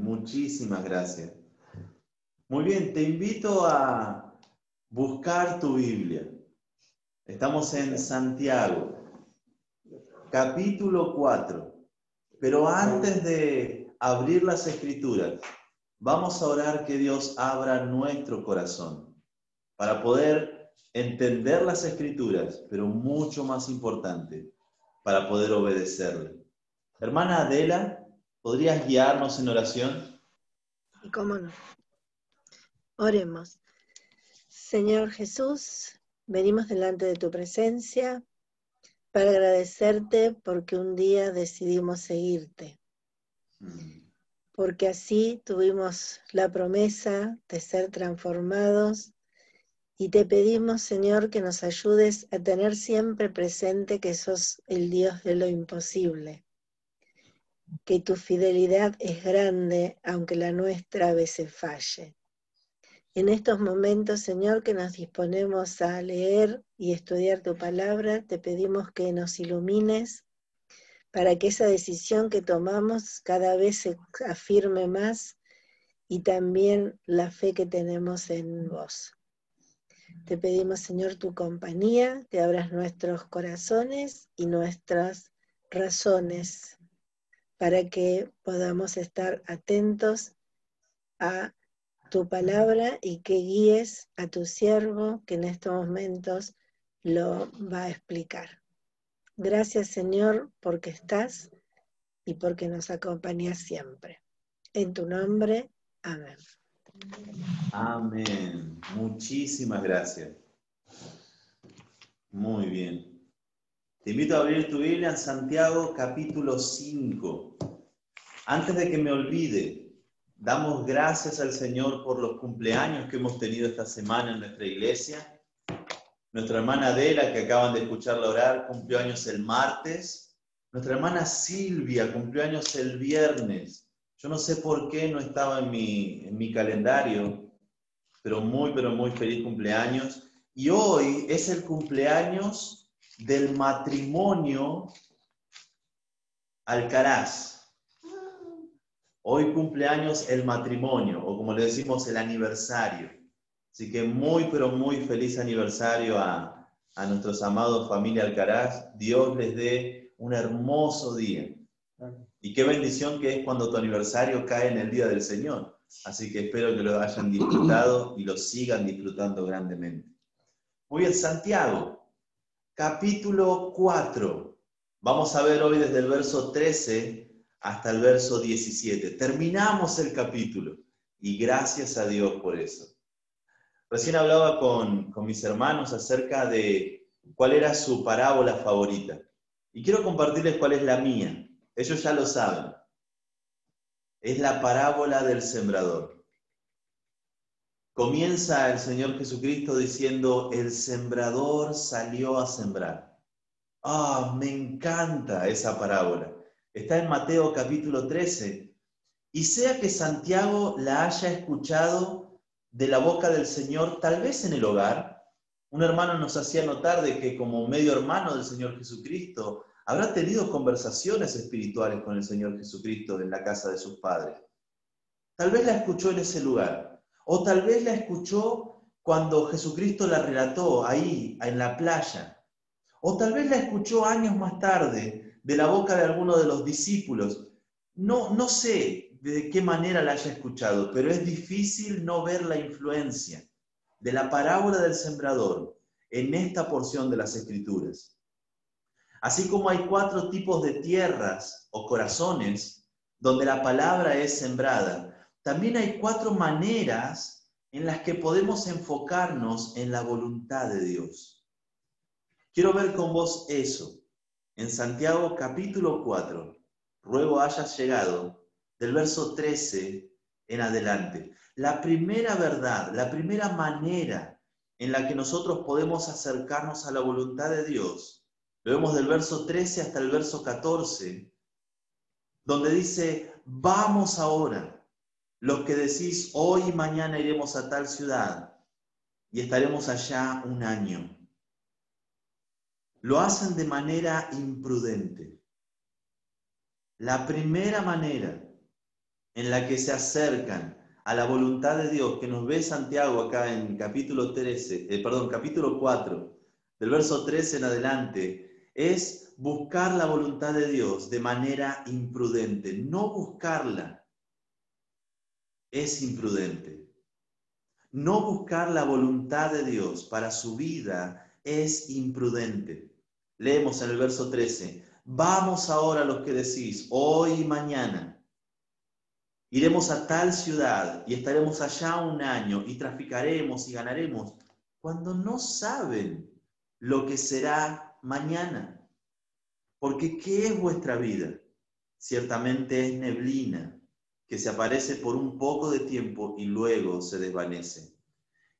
Muchísimas gracias. Muy bien, te invito a buscar tu Biblia. Estamos en Santiago, capítulo 4. Pero antes de abrir las escrituras, vamos a orar que Dios abra nuestro corazón para poder entender las escrituras, pero mucho más importante, para poder obedecerle. Hermana Adela, ¿podrías guiarnos en oración? ¿Y cómo no? Oremos. Señor Jesús, venimos delante de tu presencia para agradecerte porque un día decidimos seguirte, mm. porque así tuvimos la promesa de ser transformados y te pedimos, Señor, que nos ayudes a tener siempre presente que sos el Dios de lo imposible, que tu fidelidad es grande aunque la nuestra a veces falle. En estos momentos, Señor, que nos disponemos a leer y estudiar tu palabra, te pedimos que nos ilumines para que esa decisión que tomamos cada vez se afirme más y también la fe que tenemos en vos. Te pedimos, Señor, tu compañía, que abras nuestros corazones y nuestras razones para que podamos estar atentos a tu palabra y que guíes a tu siervo que en estos momentos lo va a explicar. Gracias Señor porque estás y porque nos acompañas siempre. En tu nombre, amén. Amén. Muchísimas gracias. Muy bien. Te invito a abrir tu Biblia en Santiago capítulo 5. Antes de que me olvide, Damos gracias al Señor por los cumpleaños que hemos tenido esta semana en nuestra iglesia. Nuestra hermana Adela, que acaban de escucharla orar, cumplió años el martes. Nuestra hermana Silvia cumplió años el viernes. Yo no sé por qué no estaba en mi, en mi calendario, pero muy, pero muy feliz cumpleaños. Y hoy es el cumpleaños del matrimonio Alcaraz. Hoy cumpleaños el matrimonio, o como le decimos, el aniversario. Así que muy, pero muy feliz aniversario a, a nuestros amados familia Alcaraz. Dios les dé un hermoso día. Y qué bendición que es cuando tu aniversario cae en el día del Señor. Así que espero que lo hayan disfrutado y lo sigan disfrutando grandemente. Muy bien, Santiago, capítulo 4. Vamos a ver hoy desde el verso 13 hasta el verso 17. Terminamos el capítulo y gracias a Dios por eso. Recién hablaba con, con mis hermanos acerca de cuál era su parábola favorita. Y quiero compartirles cuál es la mía. Ellos ya lo saben. Es la parábola del sembrador. Comienza el Señor Jesucristo diciendo, el sembrador salió a sembrar. Ah, me encanta esa parábola. Está en Mateo capítulo 13. Y sea que Santiago la haya escuchado de la boca del Señor, tal vez en el hogar, un hermano nos hacía notar de que como medio hermano del Señor Jesucristo, habrá tenido conversaciones espirituales con el Señor Jesucristo en la casa de sus padres. Tal vez la escuchó en ese lugar, o tal vez la escuchó cuando Jesucristo la relató ahí, en la playa, o tal vez la escuchó años más tarde de la boca de alguno de los discípulos. No, no sé de qué manera la haya escuchado, pero es difícil no ver la influencia de la parábola del sembrador en esta porción de las escrituras. Así como hay cuatro tipos de tierras o corazones donde la palabra es sembrada, también hay cuatro maneras en las que podemos enfocarnos en la voluntad de Dios. Quiero ver con vos eso en Santiago capítulo 4, ruego hayas llegado del verso 13 en adelante. La primera verdad, la primera manera en la que nosotros podemos acercarnos a la voluntad de Dios, lo vemos del verso 13 hasta el verso 14, donde dice, vamos ahora, los que decís, hoy y mañana iremos a tal ciudad y estaremos allá un año lo hacen de manera imprudente. La primera manera en la que se acercan a la voluntad de Dios, que nos ve Santiago acá en capítulo 13, eh, perdón, capítulo 4, del verso 13 en adelante, es buscar la voluntad de Dios de manera imprudente. No buscarla es imprudente. No buscar la voluntad de Dios para su vida es imprudente. Leemos en el verso 13, vamos ahora los que decís, hoy y mañana Iremos a tal ciudad y estaremos allá un año y traficaremos y ganaremos cuando no saben lo que será mañana. Porque ¿qué es vuestra vida? Ciertamente es neblina que se aparece por un poco de tiempo y luego se desvanece.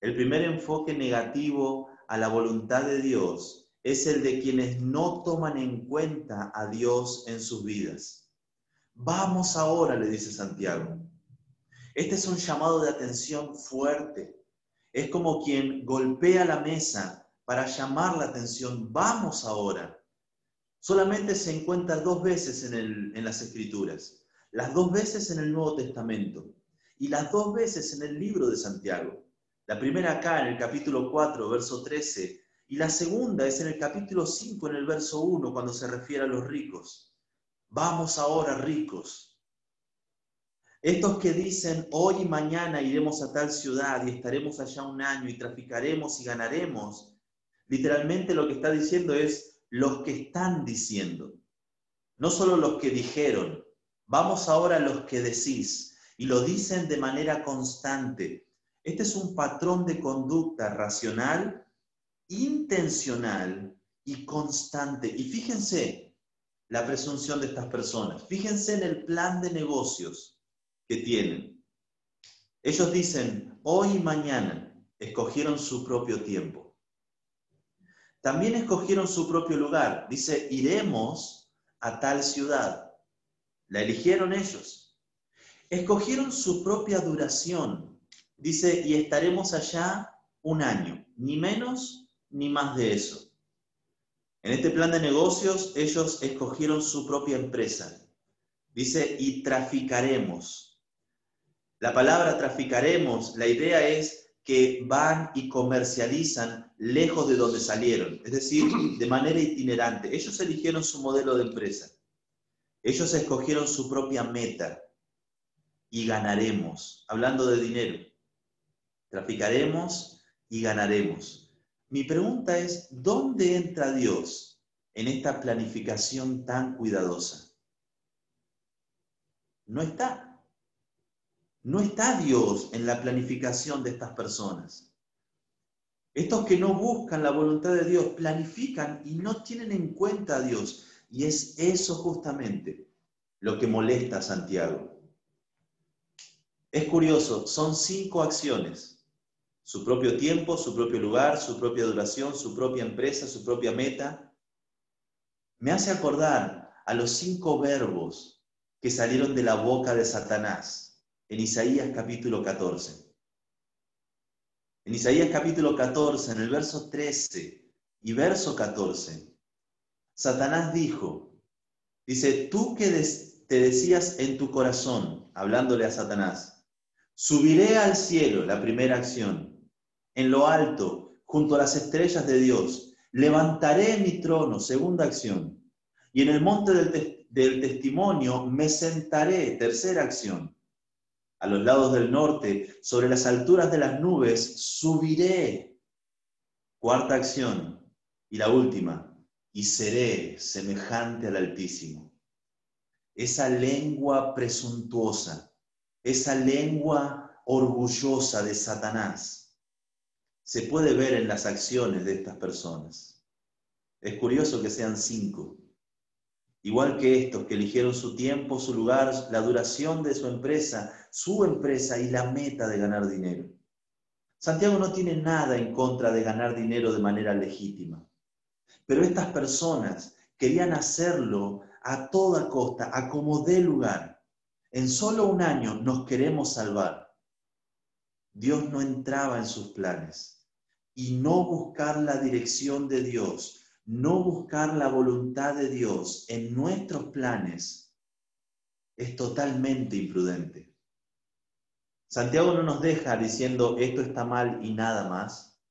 El primer enfoque negativo a la voluntad de Dios es el de quienes no toman en cuenta a Dios en sus vidas. Vamos ahora, le dice Santiago. Este es un llamado de atención fuerte. Es como quien golpea la mesa para llamar la atención. Vamos ahora. Solamente se encuentra dos veces en, en las Escrituras. Las dos veces en el Nuevo Testamento y las dos veces en el libro de Santiago. La primera acá en el capítulo 4, verso 13, y la segunda es en el capítulo 5, en el verso 1, cuando se refiere a los ricos. Vamos ahora ricos. Estos que dicen, hoy y mañana iremos a tal ciudad y estaremos allá un año y traficaremos y ganaremos, literalmente lo que está diciendo es los que están diciendo, no solo los que dijeron, vamos ahora a los que decís, y lo dicen de manera constante. Este es un patrón de conducta racional, intencional y constante. Y fíjense, la presunción de estas personas. Fíjense en el plan de negocios que tienen. Ellos dicen, hoy y mañana escogieron su propio tiempo. También escogieron su propio lugar. Dice, iremos a tal ciudad. La eligieron ellos. Escogieron su propia duración. Dice, y estaremos allá un año, ni menos ni más de eso. En este plan de negocios ellos escogieron su propia empresa. Dice, y traficaremos. La palabra traficaremos, la idea es que van y comercializan lejos de donde salieron, es decir, de manera itinerante. Ellos eligieron su modelo de empresa. Ellos escogieron su propia meta y ganaremos, hablando de dinero. Traficaremos y ganaremos. Mi pregunta es, ¿dónde entra Dios en esta planificación tan cuidadosa? No está. No está Dios en la planificación de estas personas. Estos que no buscan la voluntad de Dios planifican y no tienen en cuenta a Dios. Y es eso justamente lo que molesta a Santiago. Es curioso, son cinco acciones su propio tiempo, su propio lugar, su propia duración, su propia empresa, su propia meta. Me hace acordar a los cinco verbos que salieron de la boca de Satanás en Isaías capítulo 14. En Isaías capítulo 14, en el verso 13 y verso 14, Satanás dijo, dice, tú que te decías en tu corazón, hablándole a Satanás, subiré al cielo, la primera acción, en lo alto, junto a las estrellas de Dios. Levantaré mi trono, segunda acción. Y en el monte del, testimonio me sentaré, tercera acción. A los lados del norte, sobre las alturas de las nubes, subiré. Cuarta acción. Y la última, y seré semejante al Altísimo. Esa lengua presuntuosa, esa lengua orgullosa de Satanás, se puede ver en las acciones de estas personas. Es curioso que sean cinco. Igual que estos que eligieron su tiempo, su lugar, la duración de su empresa, su empresa y la meta de ganar dinero. Santiago no tiene nada en contra de ganar dinero de manera legítima. Pero estas personas querían hacerlo a toda costa, a como dé lugar. En solo un año nos queremos salvar. Dios no entraba en sus planes y no buscar la dirección de Dios, no buscar la voluntad de Dios en nuestros planes, es totalmente imprudente. Santiago no nos deja diciendo esto está mal y nada más.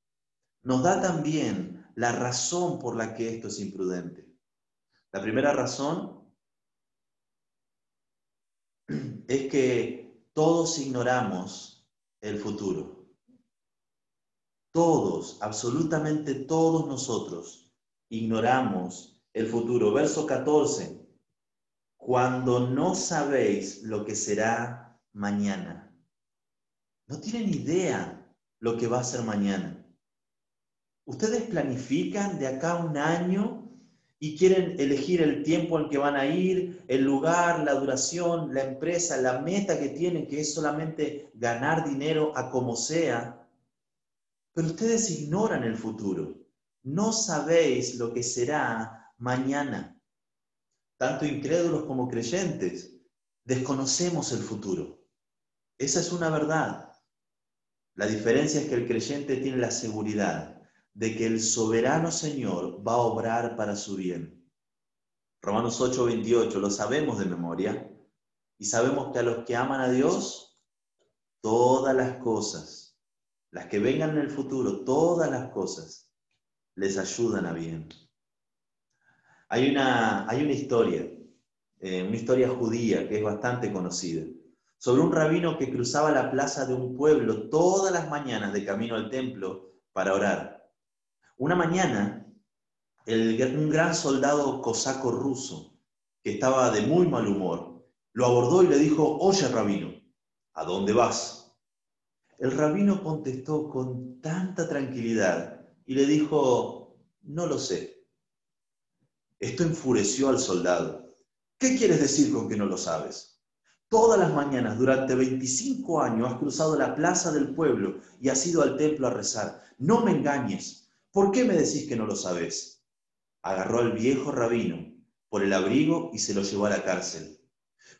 Nos da también la razón por la que esto es imprudente. La primera razón es que todos ignoramos el futuro. Todos, absolutamente todos nosotros, ignoramos el futuro. Verso 14. Cuando no sabéis lo que será mañana. No tienen idea lo que va a ser mañana. Ustedes planifican de acá a un año y quieren elegir el tiempo en que van a ir, el lugar, la duración, la empresa, la meta que tienen, que es solamente ganar dinero a como sea. Pero ustedes ignoran el futuro. No sabéis lo que será mañana. Tanto incrédulos como creyentes, desconocemos el futuro. Esa es una verdad. La diferencia es que el creyente tiene la seguridad de que el soberano Señor va a obrar para su bien. Romanos 8, 28, lo sabemos de memoria y sabemos que a los que aman a Dios, todas las cosas, las que vengan en el futuro, todas las cosas, les ayudan a bien. Hay una, hay una historia, eh, una historia judía que es bastante conocida sobre un rabino que cruzaba la plaza de un pueblo todas las mañanas de camino al templo para orar. Una mañana, un gran soldado cosaco ruso, que estaba de muy mal humor, lo abordó y le dijo, oye rabino, ¿a dónde vas? El rabino contestó con tanta tranquilidad y le dijo, no lo sé. Esto enfureció al soldado. ¿Qué quieres decir con que no lo sabes? Todas las mañanas durante 25 años has cruzado la plaza del pueblo y has ido al templo a rezar. No me engañes. ¿Por qué me decís que no lo sabés? Agarró al viejo rabino por el abrigo y se lo llevó a la cárcel.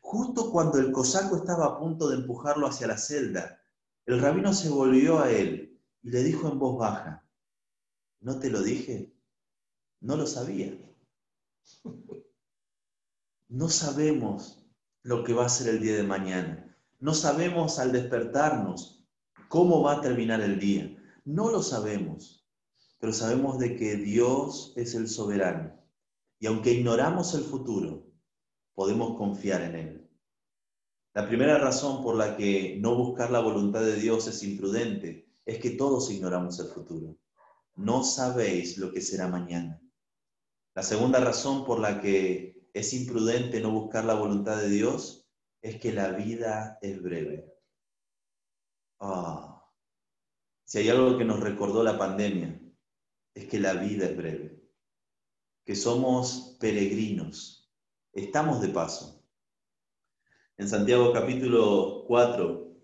Justo cuando el cosaco estaba a punto de empujarlo hacia la celda, el rabino se volvió a él y le dijo en voz baja, ¿no te lo dije? No lo sabía. No sabemos lo que va a ser el día de mañana. No sabemos al despertarnos cómo va a terminar el día. No lo sabemos, pero sabemos de que Dios es el soberano. Y aunque ignoramos el futuro, podemos confiar en Él. La primera razón por la que no buscar la voluntad de Dios es imprudente es que todos ignoramos el futuro. No sabéis lo que será mañana. La segunda razón por la que es imprudente no buscar la voluntad de Dios es que la vida es breve. Ah, si hay algo que nos recordó la pandemia, es que la vida es breve, que somos peregrinos, estamos de paso. En Santiago capítulo 4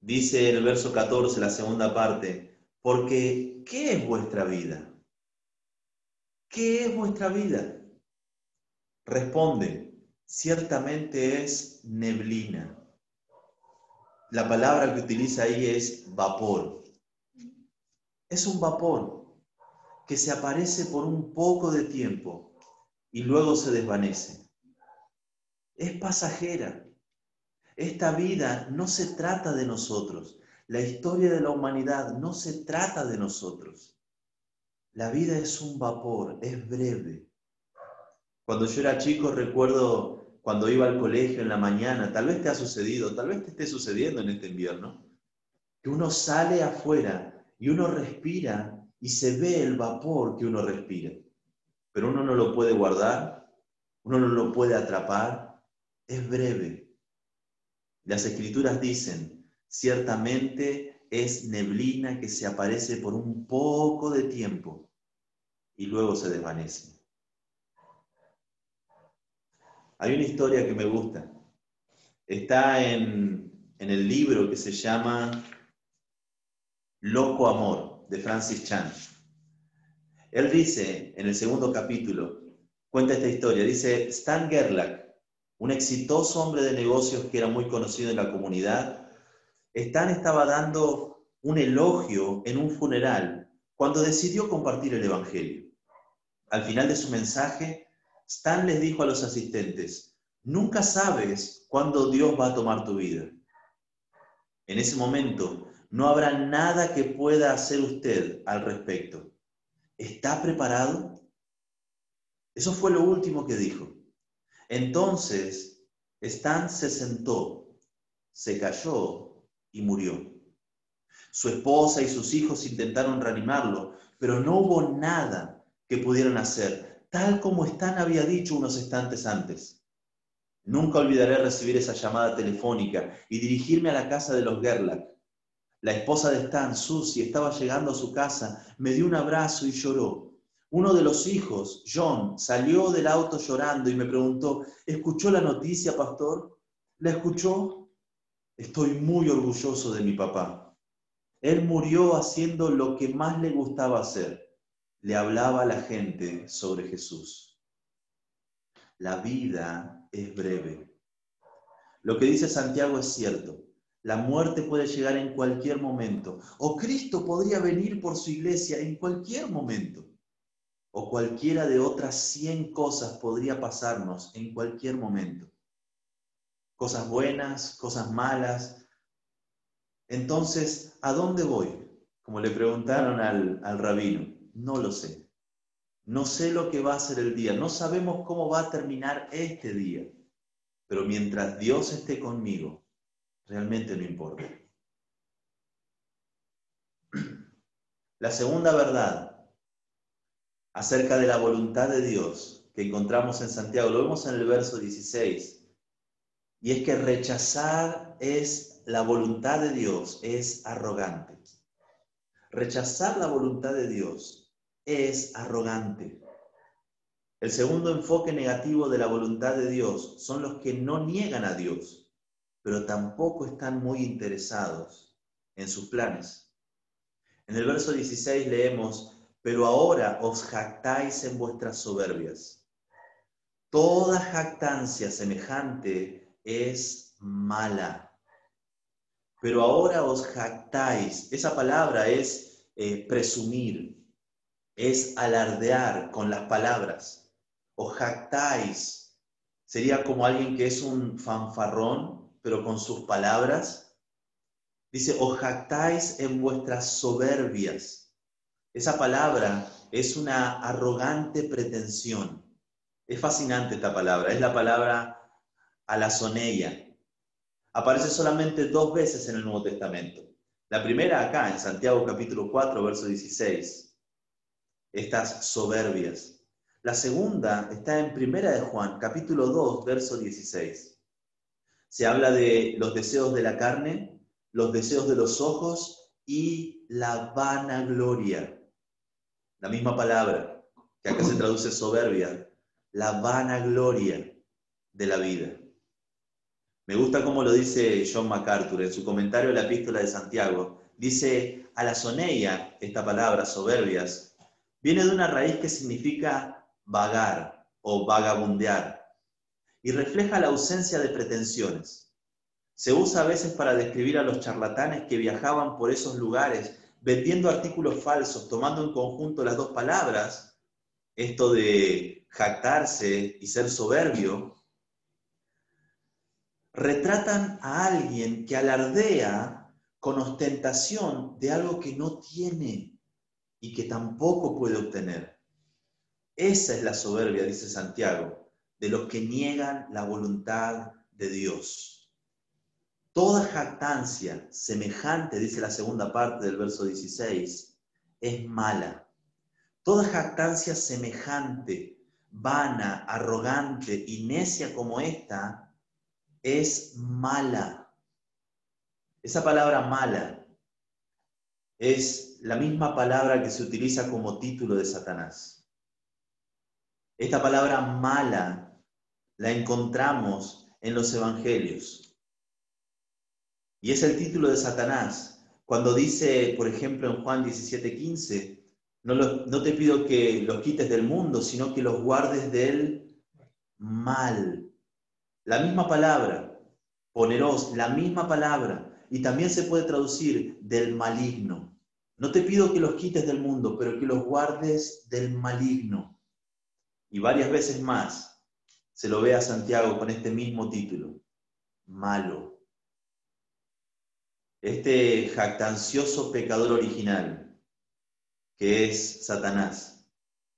dice en el verso 14, la segunda parte, porque ¿qué es vuestra vida? ¿Qué es vuestra vida? Responde, ciertamente es neblina. La palabra que utiliza ahí es vapor. Es un vapor que se aparece por un poco de tiempo y luego se desvanece. Es pasajera. Esta vida no se trata de nosotros. La historia de la humanidad no se trata de nosotros. La vida es un vapor, es breve. Cuando yo era chico recuerdo cuando iba al colegio en la mañana, tal vez te ha sucedido, tal vez te esté sucediendo en este invierno, que uno sale afuera y uno respira y se ve el vapor que uno respira, pero uno no lo puede guardar, uno no lo puede atrapar, es breve. Las escrituras dicen, ciertamente es neblina que se aparece por un poco de tiempo y luego se desvanece. Hay una historia que me gusta. Está en, el libro que se llama Loco Amor, de Francis Chan. Él dice, en el segundo capítulo, cuenta esta historia, dice, Stan Gerlach, un exitoso hombre de negocios que era muy conocido en la comunidad, Stan estaba dando un elogio en un funeral cuando decidió compartir el Evangelio. Al final de su mensaje, Stan les dijo a los asistentes, nunca sabes cuándo Dios va a tomar tu vida. En ese momento no habrá nada que pueda hacer usted al respecto. ¿Está preparado? Eso fue lo último que dijo. Entonces, Stan se sentó, se cayó y murió. Su esposa y sus hijos intentaron reanimarlo, pero no hubo nada que pudieran hacer, tal como Stan había dicho unos instantes antes. Nunca olvidaré recibir esa llamada telefónica y dirigirme a la casa de los Gerlach. La esposa de Stan, Susie, estaba llegando a su casa, me dio un abrazo y lloró. Uno de los hijos, John, salió del auto llorando y me preguntó, ¿escuchó la noticia, pastor? ¿La escuchó? Estoy muy orgulloso de mi papá. Él murió haciendo lo que más le gustaba hacer. Le hablaba a la gente sobre Jesús. La vida es breve. Lo que dice Santiago es cierto. La muerte puede llegar en cualquier momento. O Cristo podría venir por su iglesia en cualquier momento. O cualquiera de otras cien cosas podría pasarnos en cualquier momento. Cosas buenas, cosas malas. Entonces, ¿a dónde voy? Como le preguntaron al, al rabino. No lo sé. No sé lo que va a ser el día. No sabemos cómo va a terminar este día. Pero mientras Dios esté conmigo, realmente no importa. La segunda verdad acerca de la voluntad de Dios que encontramos en Santiago, lo vemos en el verso 16, y es que rechazar es la voluntad de Dios, es arrogante. Rechazar la voluntad de Dios es arrogante. El segundo enfoque negativo de la voluntad de Dios son los que no niegan a Dios pero tampoco están muy interesados en sus planes. En el verso 16 leemos, pero ahora os jactáis en vuestras soberbias. Toda jactancia semejante es mala. Pero ahora os jactáis. Esa palabra es eh, presumir, es alardear con las palabras. Os jactáis. Sería como alguien que es un fanfarrón pero con sus palabras. Dice, os jactáis en vuestras soberbias. Esa palabra es una arrogante pretensión. Es fascinante esta palabra, es la palabra alazoneia. Aparece solamente dos veces en el Nuevo Testamento. La primera acá, en Santiago capítulo 4, verso 16. Estas soberbias. La segunda está en Primera de Juan, capítulo 2, verso 16. Se habla de los deseos de la carne, los deseos de los ojos y la vanagloria. La misma palabra, que acá se traduce soberbia, la vanagloria de la vida. Me gusta cómo lo dice John MacArthur en su comentario de la epístola de Santiago. Dice, a la soneia, esta palabra, soberbias, viene de una raíz que significa vagar o vagabundear y refleja la ausencia de pretensiones. Se usa a veces para describir a los charlatanes que viajaban por esos lugares vendiendo artículos falsos, tomando en conjunto las dos palabras, esto de jactarse y ser soberbio, retratan a alguien que alardea con ostentación de algo que no tiene y que tampoco puede obtener. Esa es la soberbia, dice Santiago de los que niegan la voluntad de Dios. Toda jactancia semejante, dice la segunda parte del verso 16, es mala. Toda jactancia semejante, vana, arrogante y necia como esta, es mala. Esa palabra mala es la misma palabra que se utiliza como título de Satanás. Esta palabra mala la encontramos en los evangelios. Y es el título de Satanás. Cuando dice, por ejemplo, en Juan 17:15, no, no te pido que los quites del mundo, sino que los guardes del mal. La misma palabra, poneros, la misma palabra. Y también se puede traducir del maligno. No te pido que los quites del mundo, pero que los guardes del maligno. Y varias veces más, se lo ve a Santiago con este mismo título, malo. este jactancioso pecador original, que es Satanás.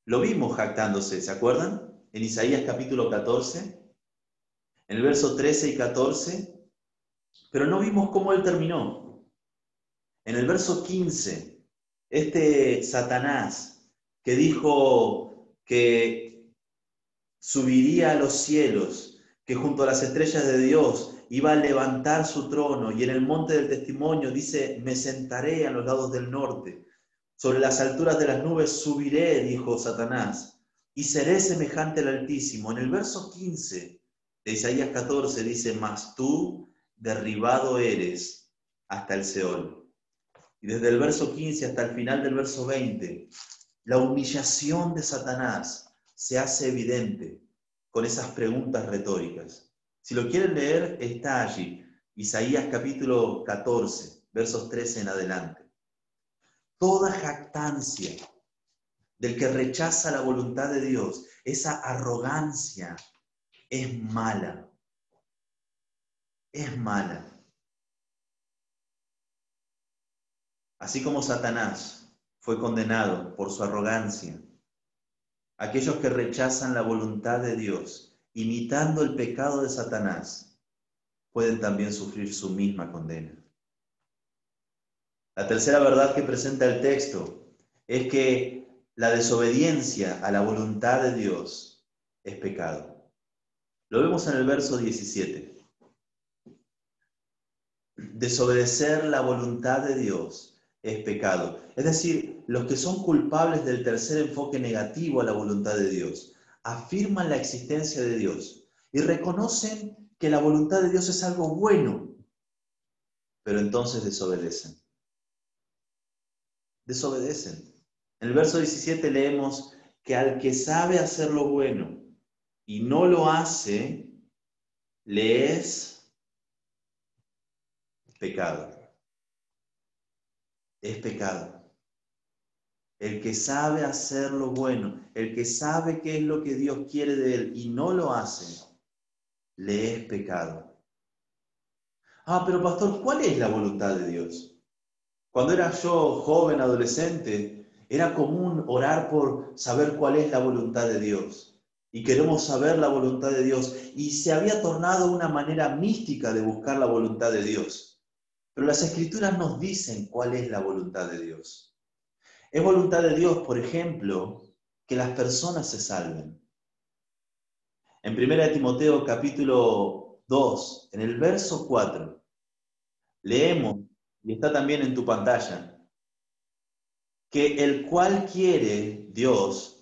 Lo vimos jactándose, ¿se acuerdan? En Isaías capítulo 14, en el verso 13 y 14, pero no vimos cómo él terminó. En el verso 15, este Satanás que dijo que subiría a los cielos, que junto a las estrellas de Dios iba a levantar su trono y en el monte del testimonio dice, me sentaré a los lados del norte, sobre las alturas de las nubes subiré, dijo Satanás, y seré semejante al Altísimo. En el verso 15 de Isaías 14 dice, mas tú derribado eres hasta el Seol. Y desde el verso 15 hasta el final del verso 20, la humillación de Satanás se hace evidente con esas preguntas retóricas. Si lo quieren leer, está allí, Isaías capítulo 14, versos 13 en adelante. Toda jactancia del que rechaza la voluntad de Dios, esa arrogancia, es mala. Es mala. Así como Satanás fue condenado por su arrogancia, aquellos que rechazan la voluntad de Dios, imitando el pecado de Satanás, pueden también sufrir su misma condena. La tercera verdad que presenta el texto es que la desobediencia a la voluntad de Dios es pecado. Lo vemos en el verso 17. Desobedecer la voluntad de Dios es pecado. Es decir, los que son culpables del tercer enfoque negativo a la voluntad de Dios afirman la existencia de Dios y reconocen que la voluntad de Dios es algo bueno, pero entonces desobedecen. Desobedecen. En el verso 17 leemos que al que sabe hacer lo bueno y no lo hace, le es pecado. Es pecado. El que sabe hacer lo bueno, el que sabe qué es lo que Dios quiere de él y no lo hace, le es pecado. Ah, pero pastor, ¿cuál es la voluntad de Dios? Cuando era yo joven, adolescente, era común orar por saber cuál es la voluntad de Dios. Y queremos saber la voluntad de Dios. Y se había tornado una manera mística de buscar la voluntad de Dios. Pero las escrituras nos dicen cuál es la voluntad de Dios. Es voluntad de Dios, por ejemplo, que las personas se salven. En 1 Timoteo capítulo 2, en el verso 4, leemos, y está también en tu pantalla, que el cual quiere Dios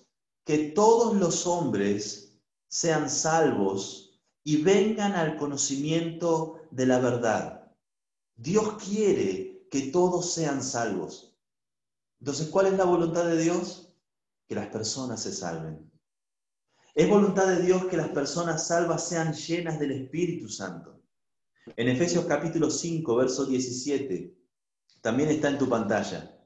que todos los hombres sean salvos y vengan al conocimiento de la verdad. Dios quiere que todos sean salvos. Entonces, ¿cuál es la voluntad de Dios? Que las personas se salven. Es voluntad de Dios que las personas salvas sean llenas del Espíritu Santo. En Efesios capítulo 5, verso 17, también está en tu pantalla.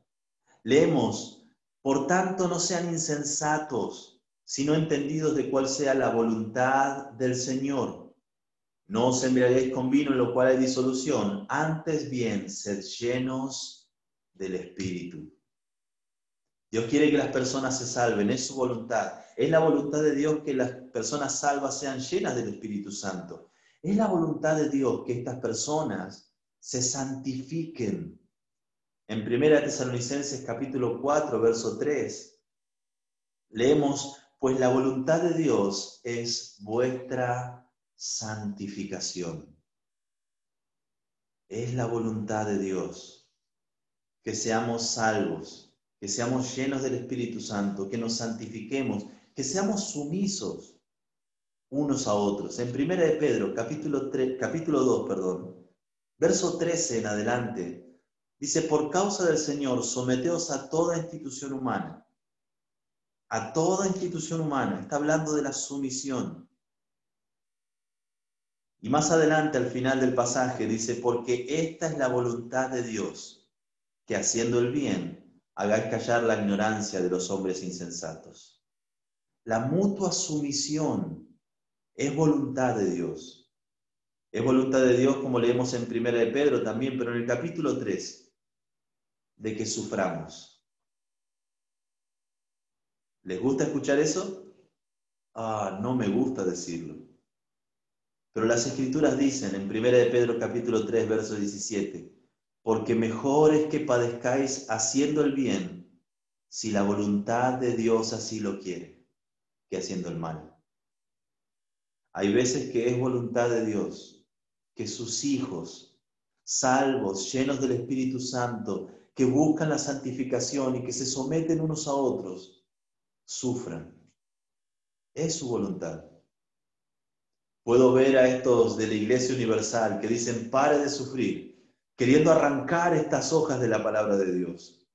Leemos, por tanto no sean insensatos, sino entendidos de cuál sea la voluntad del Señor. No os embriaguéis con vino en lo cual hay disolución, antes bien sed llenos del Espíritu. Dios quiere que las personas se salven, es su voluntad. Es la voluntad de Dios que las personas salvas sean llenas del Espíritu Santo. Es la voluntad de Dios que estas personas se santifiquen, en 1 Tesalonicenses capítulo 4, verso 3, leemos, pues la voluntad de Dios es vuestra santificación. Es la voluntad de Dios que seamos salvos, que seamos llenos del Espíritu Santo, que nos santifiquemos, que seamos sumisos unos a otros. En 1 de Pedro, capítulo, 3, capítulo 2, perdón, verso 13 en adelante, Dice, por causa del Señor, someteos a toda institución humana. A toda institución humana. Está hablando de la sumisión. Y más adelante, al final del pasaje, dice, porque esta es la voluntad de Dios, que haciendo el bien, hagáis callar la ignorancia de los hombres insensatos. La mutua sumisión es voluntad de Dios. Es voluntad de Dios, como leemos en Primera de Pedro también, pero en el capítulo 3, de que suframos. ¿Les gusta escuchar eso? Ah, no me gusta decirlo. Pero las escrituras dicen en 1 de Pedro capítulo 3, verso 17, porque mejor es que padezcáis haciendo el bien, si la voluntad de Dios así lo quiere, que haciendo el mal. Hay veces que es voluntad de Dios que sus hijos, salvos, llenos del Espíritu Santo, que buscan la santificación y que se someten unos a otros, sufran. Es su voluntad. Puedo ver a estos de la Iglesia Universal que dicen, pare de sufrir, queriendo arrancar estas hojas de la palabra de Dios.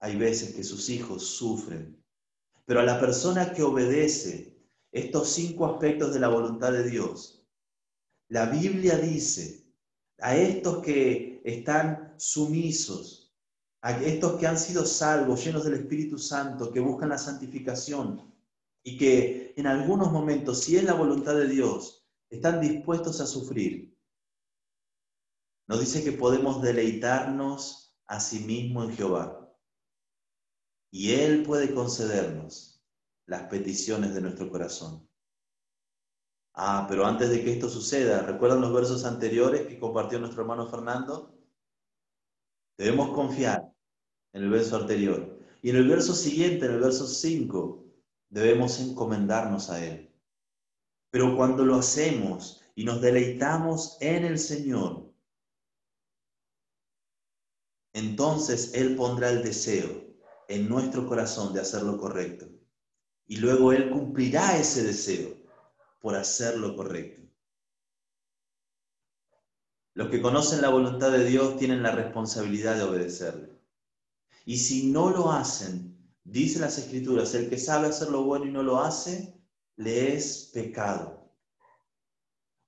Hay veces que sus hijos sufren, pero a la persona que obedece estos cinco aspectos de la voluntad de Dios, la Biblia dice a estos que están sumisos, a estos que han sido salvos, llenos del Espíritu Santo, que buscan la santificación y que en algunos momentos, si es la voluntad de Dios, están dispuestos a sufrir. Nos dice que podemos deleitarnos a sí mismo en Jehová. Y Él puede concedernos las peticiones de nuestro corazón. Ah, pero antes de que esto suceda, ¿recuerdan los versos anteriores que compartió nuestro hermano Fernando? Debemos confiar en el verso anterior. Y en el verso siguiente, en el verso 5, debemos encomendarnos a Él. Pero cuando lo hacemos y nos deleitamos en el Señor, entonces Él pondrá el deseo en nuestro corazón de hacer lo correcto. Y luego Él cumplirá ese deseo por hacer lo correcto. Los que conocen la voluntad de Dios tienen la responsabilidad de obedecerle. Y si no lo hacen, dice las escrituras, el que sabe hacer lo bueno y no lo hace, le es pecado.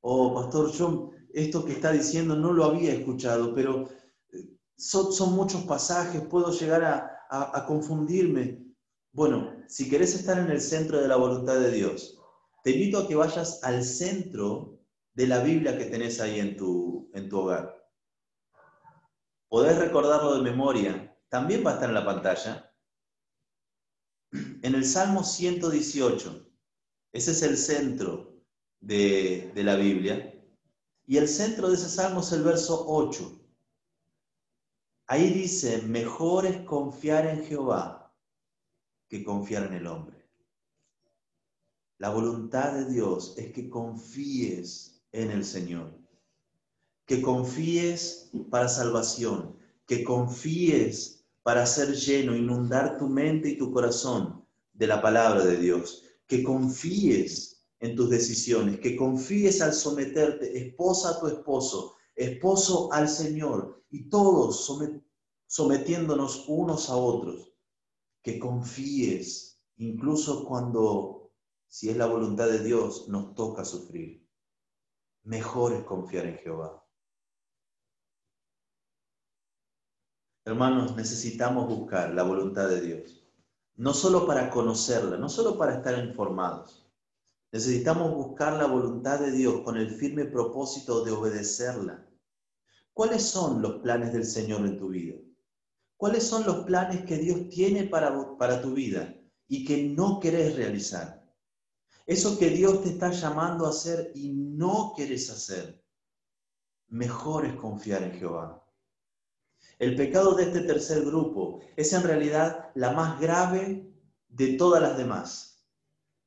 Oh, pastor, yo esto que está diciendo no lo había escuchado, pero eh, son, muchos pasajes, puedo llegar a, confundirme. Bueno, si querés estar en el centro de la voluntad de Dios, te invito a que vayas al centro de la Biblia que tenés ahí en tu, en tu hogar. Podés recordarlo de memoria, también va a estar en la pantalla. En el Salmo 118, ese es el centro de, la Biblia, y el centro de ese salmo es el verso 8. Ahí dice, mejor es confiar en Jehová que confiar en el hombre. La voluntad de Dios es que confíes en el Señor, que confíes para salvación, que confíes para ser lleno, inundar tu mente y tu corazón de la palabra de Dios, que confíes en tus decisiones, que confíes al someterte, esposa a tu esposo, esposo al Señor, y todos sometiéndonos unos a otros, que confíes incluso cuando si es la voluntad de Dios, nos toca sufrir. Mejor es confiar en Jehová. Hermanos, necesitamos buscar la voluntad de Dios, no solo para conocerla, no solo para estar informados. Necesitamos buscar la voluntad de Dios con el firme propósito de obedecerla. ¿Cuáles son los planes del Señor en tu vida? ¿Cuáles son los planes que Dios tiene para, para tu vida y que no querés realizar? Eso que Dios te está llamando a hacer y no quieres hacer, mejor es confiar en Jehová. El pecado de este tercer grupo es en realidad la más grave de todas las demás.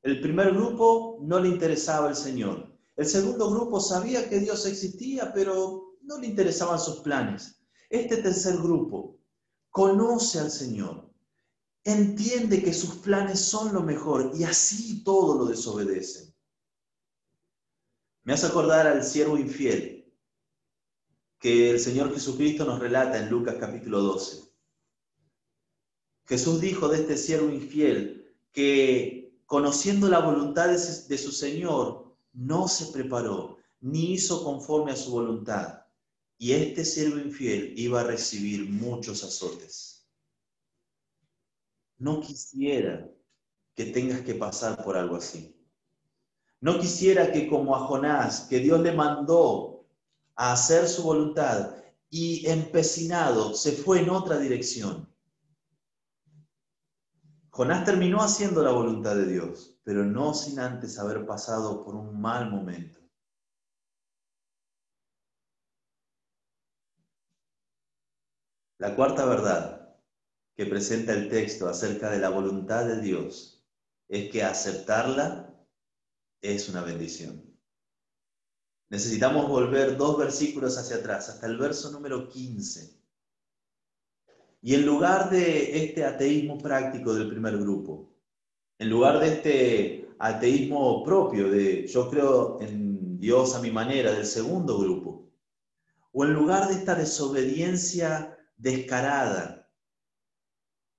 El primer grupo no le interesaba el Señor. El segundo grupo sabía que Dios existía, pero no le interesaban sus planes. Este tercer grupo conoce al Señor, entiende que sus planes son lo mejor y así todo lo desobedece. Me hace acordar al siervo infiel que el Señor Jesucristo nos relata en Lucas capítulo 12. Jesús dijo de este siervo infiel que conociendo la voluntad de su Señor, no se preparó ni hizo conforme a su voluntad. Y este siervo infiel iba a recibir muchos azotes. No quisiera que tengas que pasar por algo así. No quisiera que como a Jonás, que Dios le mandó a hacer su voluntad y empecinado se fue en otra dirección. Jonás terminó haciendo la voluntad de Dios, pero no sin antes haber pasado por un mal momento. La cuarta verdad que presenta el texto acerca de la voluntad de Dios es que aceptarla es una bendición. Necesitamos volver dos versículos hacia atrás, hasta el verso número 15. Y en lugar de este ateísmo práctico del primer grupo, en lugar de este ateísmo propio de yo creo en Dios a mi manera del segundo grupo, o en lugar de esta desobediencia descarada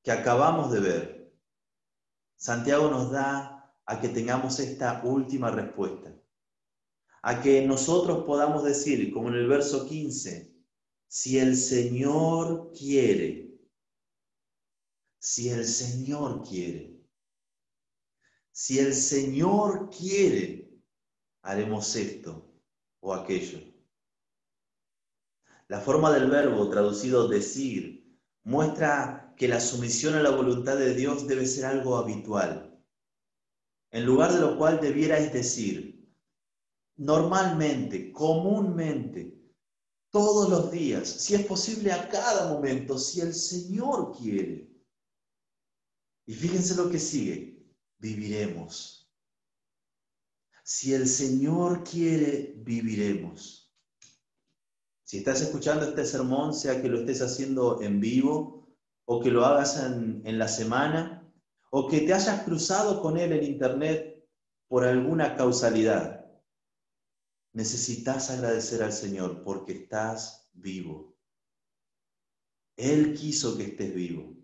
que acabamos de ver, Santiago nos da a que tengamos esta última respuesta, a que nosotros podamos decir, como en el verso 15, si el Señor quiere, si el Señor quiere. Si el Señor quiere, haremos esto o aquello. La forma del verbo traducido decir muestra que la sumisión a la voluntad de Dios debe ser algo habitual, en lugar de lo cual debierais decir, normalmente, comúnmente, todos los días, si es posible a cada momento, si el Señor quiere. Y fíjense lo que sigue, viviremos. Si el Señor quiere, viviremos. Si estás escuchando este sermón, sea que lo estés haciendo en vivo o que lo hagas en, la semana o que te hayas cruzado con él en internet por alguna causalidad, necesitas agradecer al Señor porque estás vivo. Él quiso que estés vivo.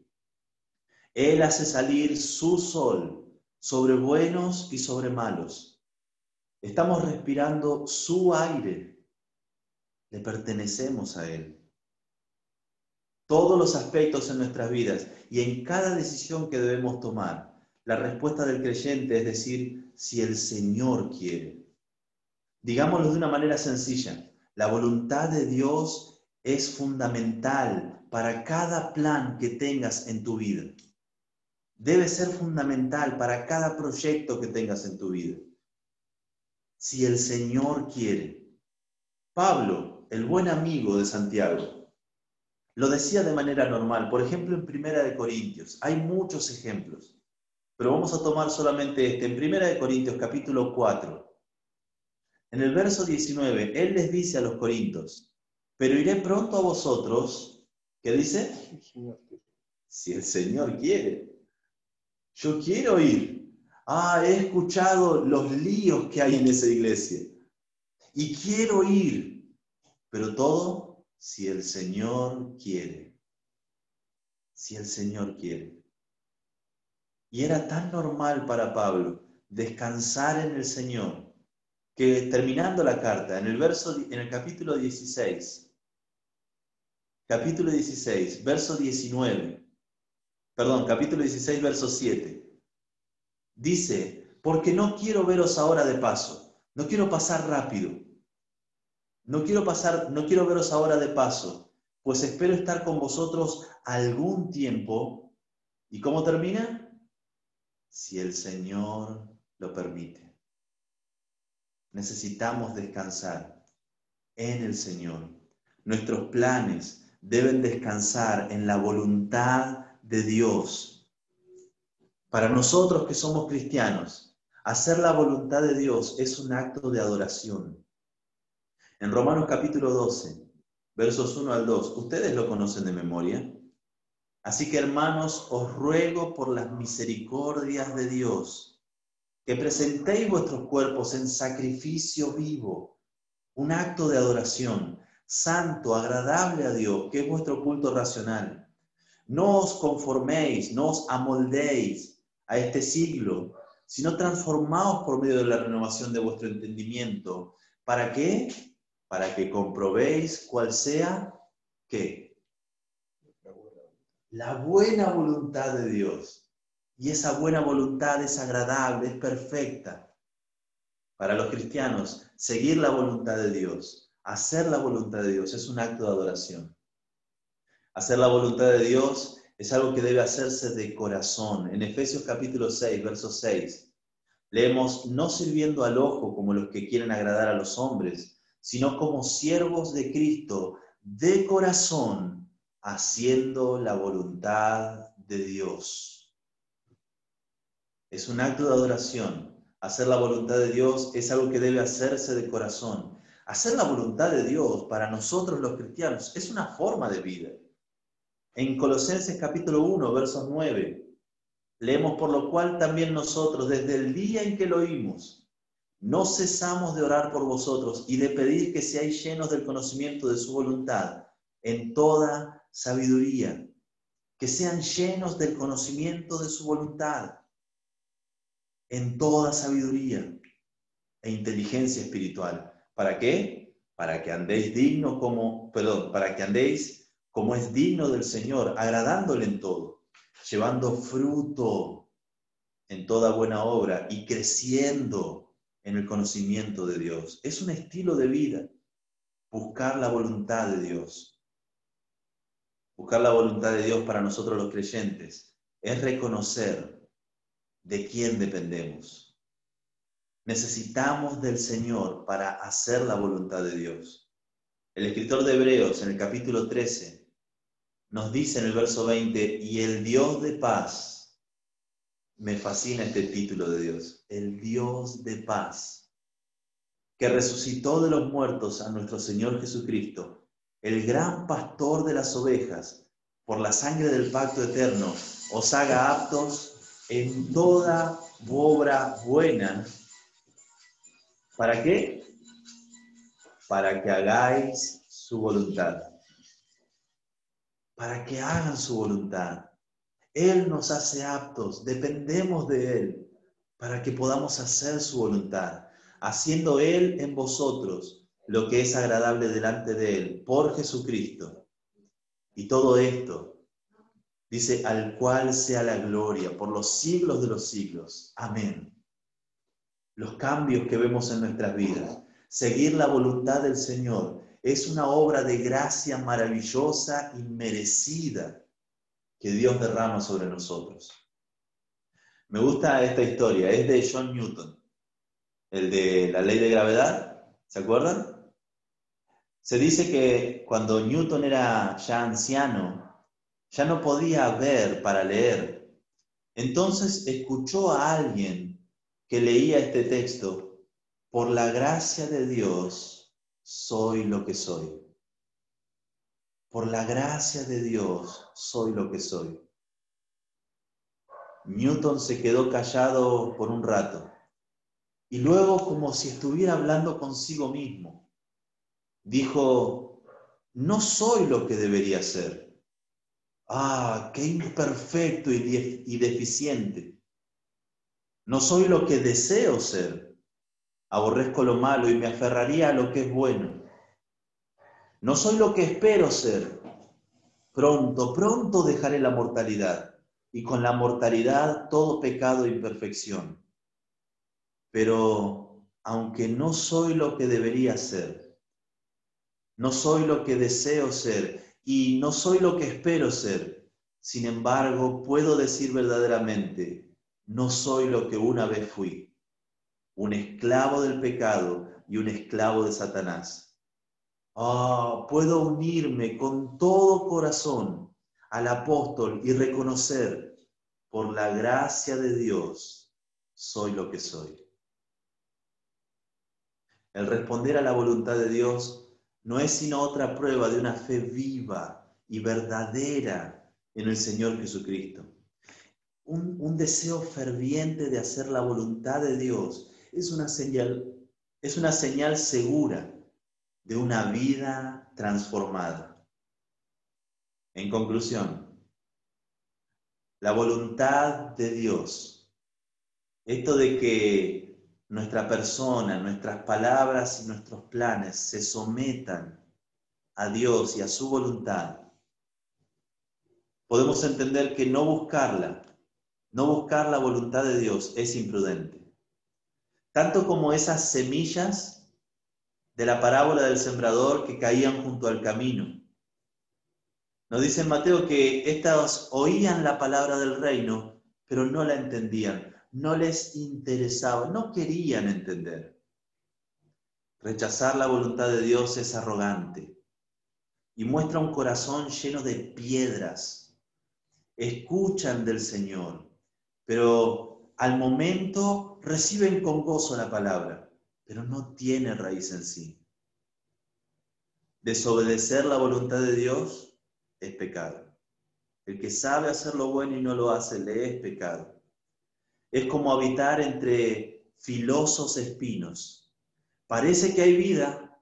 Él hace salir su sol sobre buenos y sobre malos. Estamos respirando su aire. Le pertenecemos a Él. Todos los aspectos en nuestras vidas y en cada decisión que debemos tomar, la respuesta del creyente es decir, si el Señor quiere. Digámoslo de una manera sencilla, la voluntad de Dios es fundamental para cada plan que tengas en tu vida debe ser fundamental para cada proyecto que tengas en tu vida. Si el Señor quiere. Pablo, el buen amigo de Santiago, lo decía de manera normal. Por ejemplo, en Primera de Corintios. Hay muchos ejemplos, pero vamos a tomar solamente este. En Primera de Corintios, capítulo 4. En el verso 19, él les dice a los corintios, pero iré pronto a vosotros, ¿qué dice? Si el Señor quiere. Yo quiero ir. Ah, he escuchado los líos que hay en esa iglesia. Y quiero ir. Pero todo si el Señor quiere. Si el Señor quiere. Y era tan normal para Pablo descansar en el Señor terminando la carta, en el verso en el capítulo 16, capítulo 16, verso 19, perdón, capítulo 16, verso 7. Dice, porque no quiero veros ahora de paso, no quiero pasar rápido, no quiero pasar, no quiero veros ahora de paso, pues espero estar con vosotros algún tiempo. ¿Y cómo termina? Si el Señor lo permite. Necesitamos descansar en el Señor. Nuestros planes deben descansar en la voluntad de Dios. Para nosotros que somos cristianos, hacer la voluntad de Dios es un acto de adoración. En Romanos capítulo 12, versos 1 al 2, ustedes lo conocen de memoria. Así que hermanos, os ruego por las misericordias de Dios que presentéis vuestros cuerpos en sacrificio vivo, un acto de adoración, santo, agradable a Dios, que es vuestro culto racional. No os conforméis, no os amoldéis a este siglo, sino transformaos por medio de la renovación de vuestro entendimiento. ¿Para qué? Para que comprobéis cuál sea, ¿qué? La buena voluntad de Dios. Y esa buena voluntad es agradable, es perfecta. Para los cristianos, seguir la voluntad de Dios, hacer la voluntad de Dios es un acto de adoración. Hacer la voluntad de Dios es algo que debe hacerse de corazón. En Efesios capítulo 6, verso 6, leemos, no sirviendo al ojo como los que quieren agradar a los hombres, sino como siervos de Cristo, de corazón, haciendo la voluntad de Dios. Es un acto de adoración. Hacer la voluntad de Dios es algo que debe hacerse de corazón. Hacer la voluntad de Dios para nosotros los cristianos es una forma de vida. En Colosenses capítulo 1, versos 9, leemos por lo cual también nosotros, desde el día en que lo oímos, no cesamos de orar por vosotros y de pedir que seáis llenos del conocimiento de su voluntad en toda sabiduría, que sean llenos del conocimiento de su voluntad en toda sabiduría e inteligencia espiritual. ¿Para qué? Para que andéis digno como, perdón, para que andéis como es digno del Señor, agradándole en todo, llevando fruto en toda buena obra y creciendo en el conocimiento de Dios. Es un estilo de vida, buscar la voluntad de Dios. Buscar la voluntad de Dios para nosotros los creyentes es reconocer de quién dependemos. Necesitamos del Señor para hacer la voluntad de Dios. El escritor de Hebreos en el capítulo 13 nos dice en el verso 20, y el Dios de paz, me fascina este título de Dios, el Dios de paz, que resucitó de los muertos a nuestro Señor Jesucristo, el gran pastor de las ovejas, por la sangre del pacto eterno, os haga aptos en toda obra buena. ¿Para qué? Para que hagáis su voluntad para que hagan su voluntad. Él nos hace aptos, dependemos de Él para que podamos hacer su voluntad, haciendo Él en vosotros lo que es agradable delante de Él, por Jesucristo. Y todo esto, dice, al cual sea la gloria por los siglos de los siglos. Amén. Los cambios que vemos en nuestras vidas, seguir la voluntad del Señor, es una obra de gracia maravillosa y merecida que Dios derrama sobre nosotros. Me gusta esta historia, es de John Newton, el de la ley de gravedad, ¿se acuerdan? Se dice que cuando Newton era ya anciano, ya no podía ver para leer. Entonces escuchó a alguien que leía este texto, por la gracia de Dios, soy lo que soy. Por la gracia de Dios, soy lo que soy. Newton se quedó callado por un rato y luego, como si estuviera hablando consigo mismo, dijo, no soy lo que debería ser. Ah, qué imperfecto y, deficiente. No soy lo que deseo ser aborrezco lo malo y me aferraría a lo que es bueno. No soy lo que espero ser. Pronto, pronto dejaré la mortalidad y con la mortalidad todo pecado e imperfección. Pero aunque no soy lo que debería ser, no soy lo que deseo ser y no soy lo que espero ser, sin embargo puedo decir verdaderamente, no soy lo que una vez fui un esclavo del pecado y un esclavo de Satanás. Ah, puedo unirme con todo corazón al apóstol y reconocer, por la gracia de Dios, soy lo que soy. El responder a la voluntad de Dios no es sino otra prueba de una fe viva y verdadera en el Señor Jesucristo. Un, deseo ferviente de hacer la voluntad de Dios es una señal, es una señal segura de una vida transformada. En conclusión, la voluntad de Dios, esto de que nuestra persona, nuestras palabras y nuestros planes se sometan a Dios y a su voluntad, podemos entender que no buscarla, no buscar la voluntad de Dios es imprudente. tanto como esas semillas de la parábola del sembrador que caían junto al camino. Nos dice Mateo que estas oían la palabra del reino, pero no la entendían, no les interesaba, no querían entender. Rechazar la voluntad de Dios es arrogante y muestra un corazón lleno de piedras. Escuchan del Señor, pero al momento reciben con gozo la palabra, pero no tiene raíz en sí. Desobedecer la voluntad de Dios es pecado. El que sabe hacer lo bueno y no lo hace, le es pecado. Es como habitar entre filosos espinos. Parece que hay vida,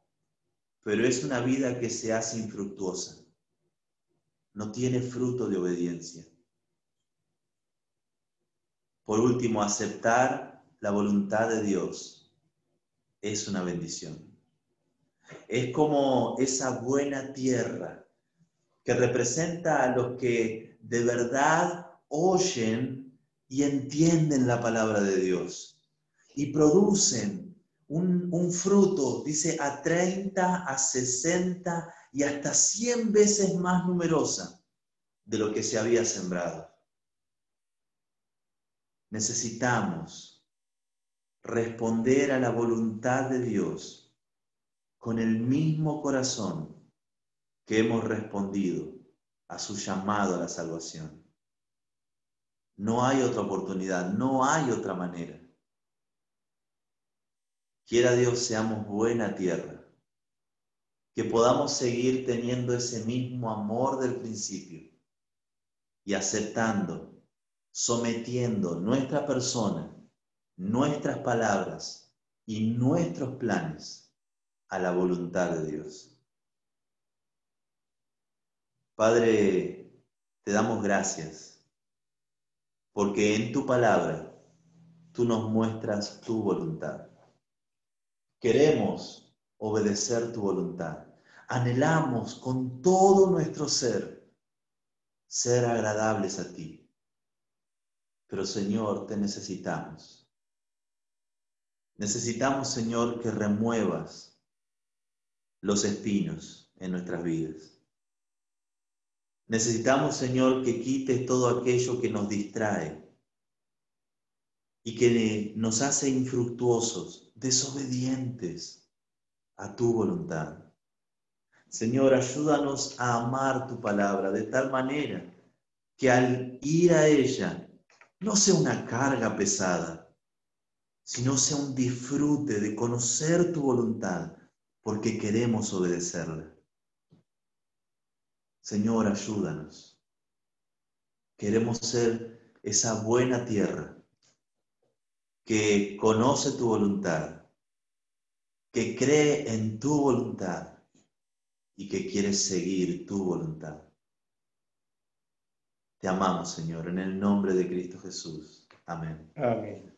pero es una vida que se hace infructuosa. No tiene fruto de obediencia. Por último, aceptar la voluntad de Dios es una bendición. Es como esa buena tierra que representa a los que de verdad oyen y entienden la palabra de Dios y producen un, fruto, dice, a 30, a 60 y hasta 100 veces más numerosa de lo que se había sembrado. Necesitamos responder a la voluntad de Dios con el mismo corazón que hemos respondido a su llamado a la salvación. No hay otra oportunidad, no hay otra manera. Quiera Dios seamos buena tierra, que podamos seguir teniendo ese mismo amor del principio y aceptando sometiendo nuestra persona, nuestras palabras y nuestros planes a la voluntad de Dios. Padre, te damos gracias porque en tu palabra tú nos muestras tu voluntad. Queremos obedecer tu voluntad. Anhelamos con todo nuestro ser ser agradables a ti pero Señor, te necesitamos. Necesitamos, Señor, que remuevas los espinos en nuestras vidas. Necesitamos, Señor, que quites todo aquello que nos distrae y que nos hace infructuosos, desobedientes a tu voluntad. Señor, ayúdanos a amar tu palabra de tal manera que al ir a ella no sea una carga pesada, sino sea un disfrute de conocer tu voluntad porque queremos obedecerla. Señor, ayúdanos. Queremos ser esa buena tierra que conoce tu voluntad, que cree en tu voluntad y que quiere seguir tu voluntad. Te amamos, Señor, en el nombre de Cristo Jesús. Amén. Amén.